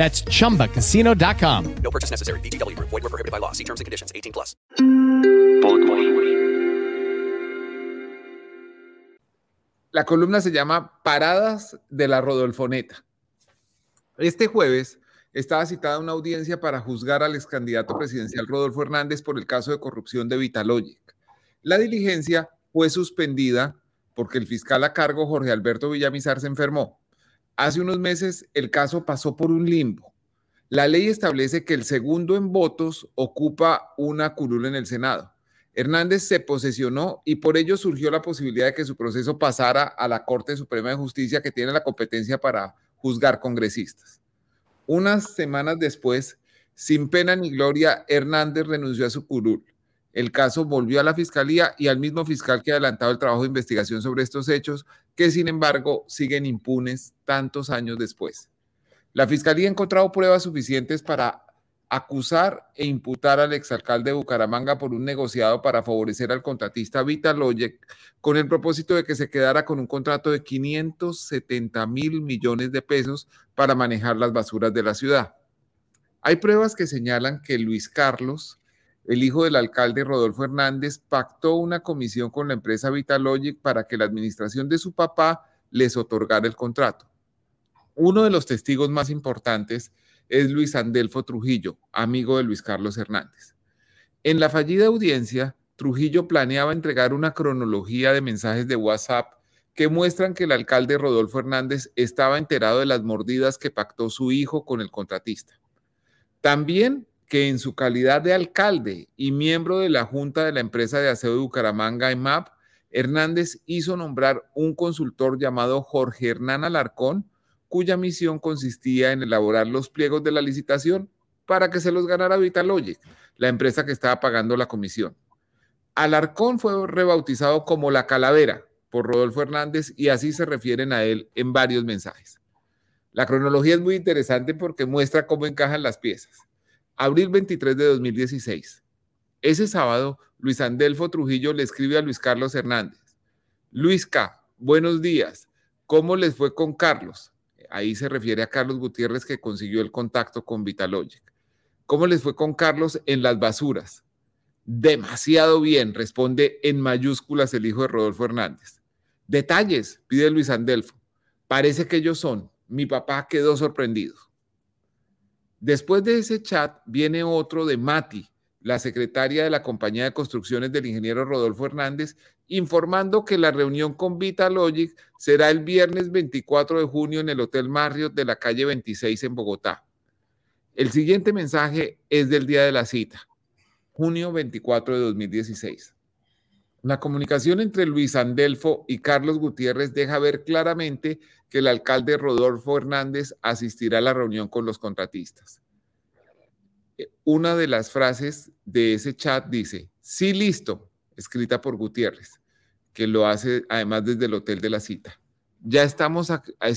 That's chumbacasino.com. No purchase necessary. VGW Group. Void were prohibited by law. See terms and conditions. 18 plus. La columna se llama Paradas de la Rodolfoneta. Este jueves estaba citada una audiencia para juzgar al ex candidato presidencial Rodolfo Hernández por el caso de corrupción de Vitalogic. La diligencia fue suspendida porque el fiscal a cargo Jorge Alberto Villamizar se enfermó. Hace unos meses el caso pasó por un limbo. La ley establece que el segundo en votos ocupa una curul en el Senado. Hernández se posesionó y por ello surgió la posibilidad de que su proceso pasara a la Corte Suprema de Justicia que tiene la competencia para juzgar congresistas. Unas semanas después, sin pena ni gloria, Hernández renunció a su curul. El caso volvió a la fiscalía y al mismo fiscal que adelantado el trabajo de investigación sobre estos hechos, que sin embargo siguen impunes tantos años después. La fiscalía ha encontrado pruebas suficientes para acusar e imputar al exalcalde de Bucaramanga por un negociado para favorecer al contratista Vitalogic con el propósito de que se quedara con un contrato de 570 mil millones de pesos para manejar las basuras de la ciudad. Hay pruebas que señalan que Luis Carlos, el hijo del alcalde Rodolfo Hernández, pactó una comisión con la empresa Vitalogic para que la administración de su papá les otorgara el contrato. Uno de los testigos más importantes es Luis Andelfo Trujillo, amigo de Luis Carlos Hernández. En la fallida audiencia, Trujillo planeaba entregar una cronología de mensajes de WhatsApp que muestran que el alcalde Rodolfo Hernández estaba enterado de las mordidas que pactó su hijo con el contratista. También que en su calidad de alcalde y miembro de la Junta de la empresa de aseo de Bucaramanga, EMAP, Hernández hizo nombrar un consultor llamado Jorge Hernán Alarcón, cuya misión consistía en elaborar los pliegos de la licitación para que se los ganara Vitalogic, la empresa que estaba pagando la comisión. Alarcón fue rebautizado como la calavera por Rodolfo Hernández y así se refieren a él en varios mensajes. La cronología es muy interesante porque muestra cómo encajan las piezas. Abril 23 de 2016. Ese sábado, Luis Andelfo Trujillo le escribe a Luis Carlos Hernández. Luis K., buenos días. ¿Cómo les fue con Carlos? Ahí se refiere a Carlos Gutiérrez que consiguió el contacto con Vitalogic. ¿Cómo les fue con Carlos en las basuras? Demasiado bien, responde en mayúsculas el hijo de Rodolfo Hernández. Detalles, pide Luis Andelfo. Parece que ellos son. Mi papá quedó sorprendido. Después de ese chat viene otro de Mati, la secretaria de la compañía de construcciones del ingeniero Rodolfo Hernández, informando que la reunión con Vitalogic será el viernes 24 de junio en el Hotel Marriott de la calle 26 en Bogotá. El siguiente mensaje es del día de la cita, junio 24 de 2016. La comunicación entre Luis Andelfo y Carlos Gutiérrez deja ver claramente que el alcalde Rodolfo Hernández asistirá a la reunión con los contratistas. Una de las frases de ese chat dice, sí, listo, escrita por Gutiérrez, que lo hace además desde el hotel de la cita. Ya estamos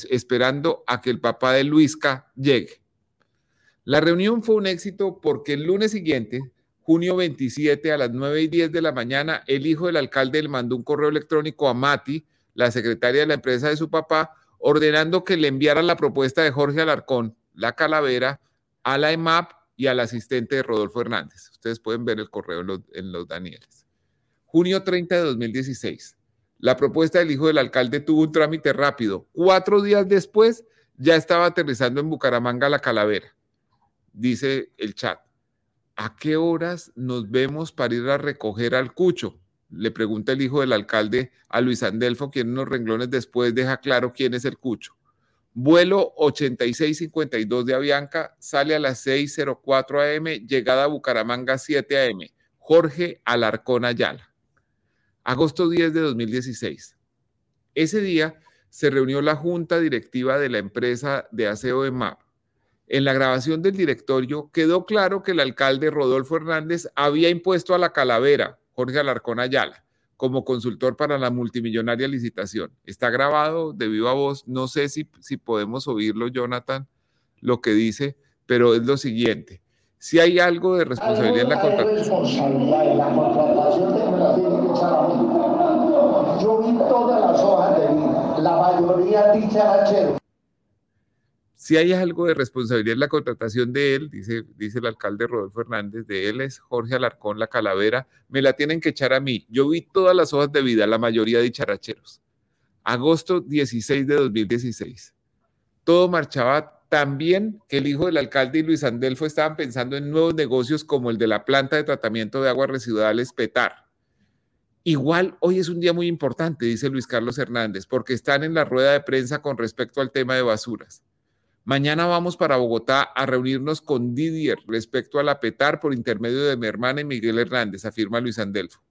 esperando a que el papá de Luisca llegue. La reunión fue un éxito porque el lunes siguiente junio 27 a las 9 y 10 de la mañana, el hijo del alcalde le mandó un correo electrónico a Mati, la secretaria de la empresa de su papá, ordenando que le enviara la propuesta de Jorge Alarcón, la calavera, a la EMAP y al asistente de Rodolfo Hernández. Ustedes pueden ver el correo en los, en Danieles. Junio 30 de 2016. La propuesta del hijo del alcalde tuvo un trámite rápido. Cuatro días después ya estaba aterrizando en Bucaramanga la calavera, dice el chat. ¿a qué horas nos vemos para ir a recoger al cucho? Le pregunta el hijo del alcalde a Luis Andelfo, quien unos renglones después deja claro quién es el cucho. Vuelo 8652 de Avianca, sale a las 6.04 am, llegada a Bucaramanga 7 am. Jorge Alarcón Ayala. Agosto 10 de 2016. Ese día se reunió la junta directiva de la empresa de aseo de MAP. En la grabación del directorio quedó claro que el alcalde Rodolfo Hernández había impuesto a la calavera, Jorge Alarcón Ayala, como consultor para la multimillonaria licitación. Está grabado de viva voz, no sé si, si podemos oírlo, Jonathan, lo que dice, pero es lo siguiente. Si hay algo de responsabilidad en la contratación. Yo vi todas las hojas de vida, la mayoría dicharachero. Si hay algo de responsabilidad en la contratación de él, dice, dice el alcalde Rodolfo Hernández, de él es Jorge Alarcón, la calavera, me la tienen que echar a mí. Yo vi todas las hojas de vida, la mayoría de dicharracheros. Agosto 16 de 2016. Todo marchaba tan bien que el hijo del alcalde y Luis Andelfo estaban pensando en nuevos negocios como el de la planta de tratamiento de aguas residuales Petar. Igual hoy es un día muy importante, dice Luis Carlos Hernández, porque están en la rueda de prensa con respecto al tema de basuras. Mañana vamos para Bogotá a reunirnos con Didier respecto a la PETAR por intermedio de mi hermana y Miguel Hernández, afirma Luis Andelfo.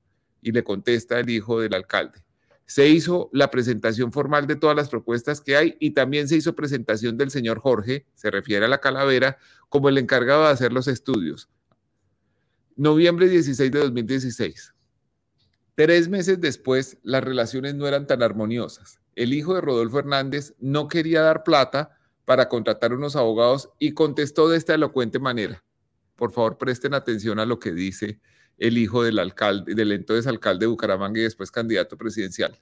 Y le contesta el hijo del alcalde. Se hizo la presentación formal de todas las propuestas que hay y también se hizo presentación del señor Jorge, se refiere a la calavera, como el encargado de hacer los estudios. Noviembre 16 de 2016. Tres meses después, las relaciones no eran tan armoniosas. El hijo de Rodolfo Hernández no quería dar plata para contratar unos abogados y contestó de esta elocuente manera. Por favor, presten atención a lo que dice el hijo del alcalde, del entonces alcalde de Bucaramanga y después candidato presidencial.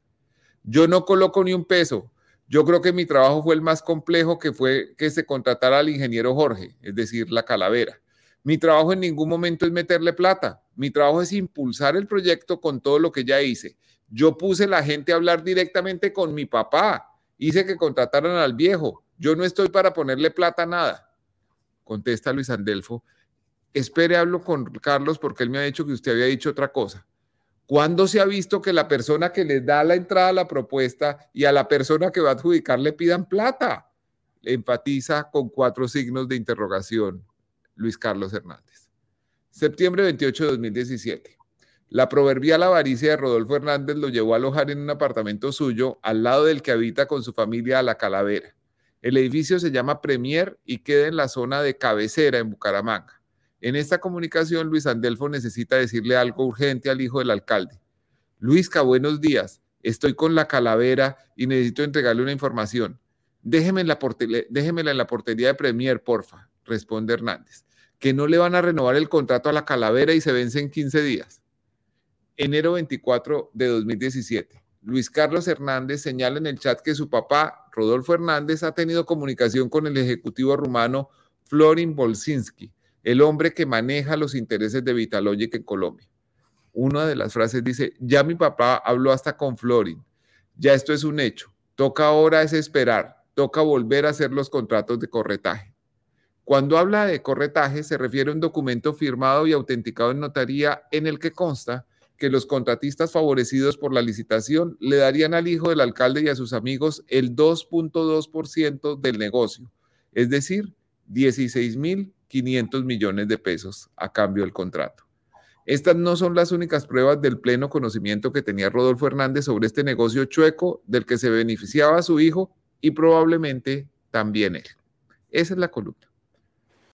Yo no coloco ni un peso. Yo creo que mi trabajo fue el más complejo que fue que se contratara al ingeniero Jorge, es decir, la calavera. Mi trabajo en ningún momento es meterle plata. Mi trabajo es impulsar el proyecto con todo lo que ya hice. Yo puse la gente a hablar directamente con mi papá. Hice que contrataran al viejo. Yo no estoy para ponerle plata a nada. Contesta Luis Andelfo. Espere, hablo con Carlos porque él me ha dicho que usted había dicho otra cosa. ¿Cuándo se ha visto que la persona que le da la entrada a la propuesta y a la persona que va a adjudicar le pidan plata? Enfatiza con cuatro signos de interrogación Luis Carlos Hernández. Septiembre 28 de 2017. La proverbial avaricia de Rodolfo Hernández lo llevó a alojar en un apartamento suyo al lado del que habita con su familia a la Calavera. El edificio se llama Premier y queda en la zona de cabecera en Bucaramanga. En esta comunicación, Luis Andelfo necesita decirle algo urgente al hijo del alcalde. Luisca, buenos días. Estoy con la calavera y necesito entregarle una información. Déjeme en la déjemela en la portería de Premier, porfa, responde Hernández. Que no le van a renovar el contrato a la calavera y se vence en 15 días. Enero 24 de 2017. Luis Carlos Hernández señala en el chat que su papá, Rodolfo Hernández, ha tenido comunicación con el ejecutivo rumano Florin Bolsinski, el hombre que maneja los intereses de Vitalogic en Colombia. Una de las frases dice, ya mi papá habló hasta con Florin, ya esto es un hecho, toca ahora es esperar, toca volver a hacer los contratos de corretaje. Cuando habla de corretaje se refiere a un documento firmado y autenticado en notaría en el que consta que los contratistas favorecidos por la licitación le darían al hijo del alcalde y a sus amigos el 2.2% del negocio, es decir, 16.500 millones de pesos a cambio del contrato. Estas no son las únicas pruebas del pleno conocimiento que tenía Rodolfo Hernández sobre este negocio chueco del que se beneficiaba su hijo y probablemente también él. Esa es la columna.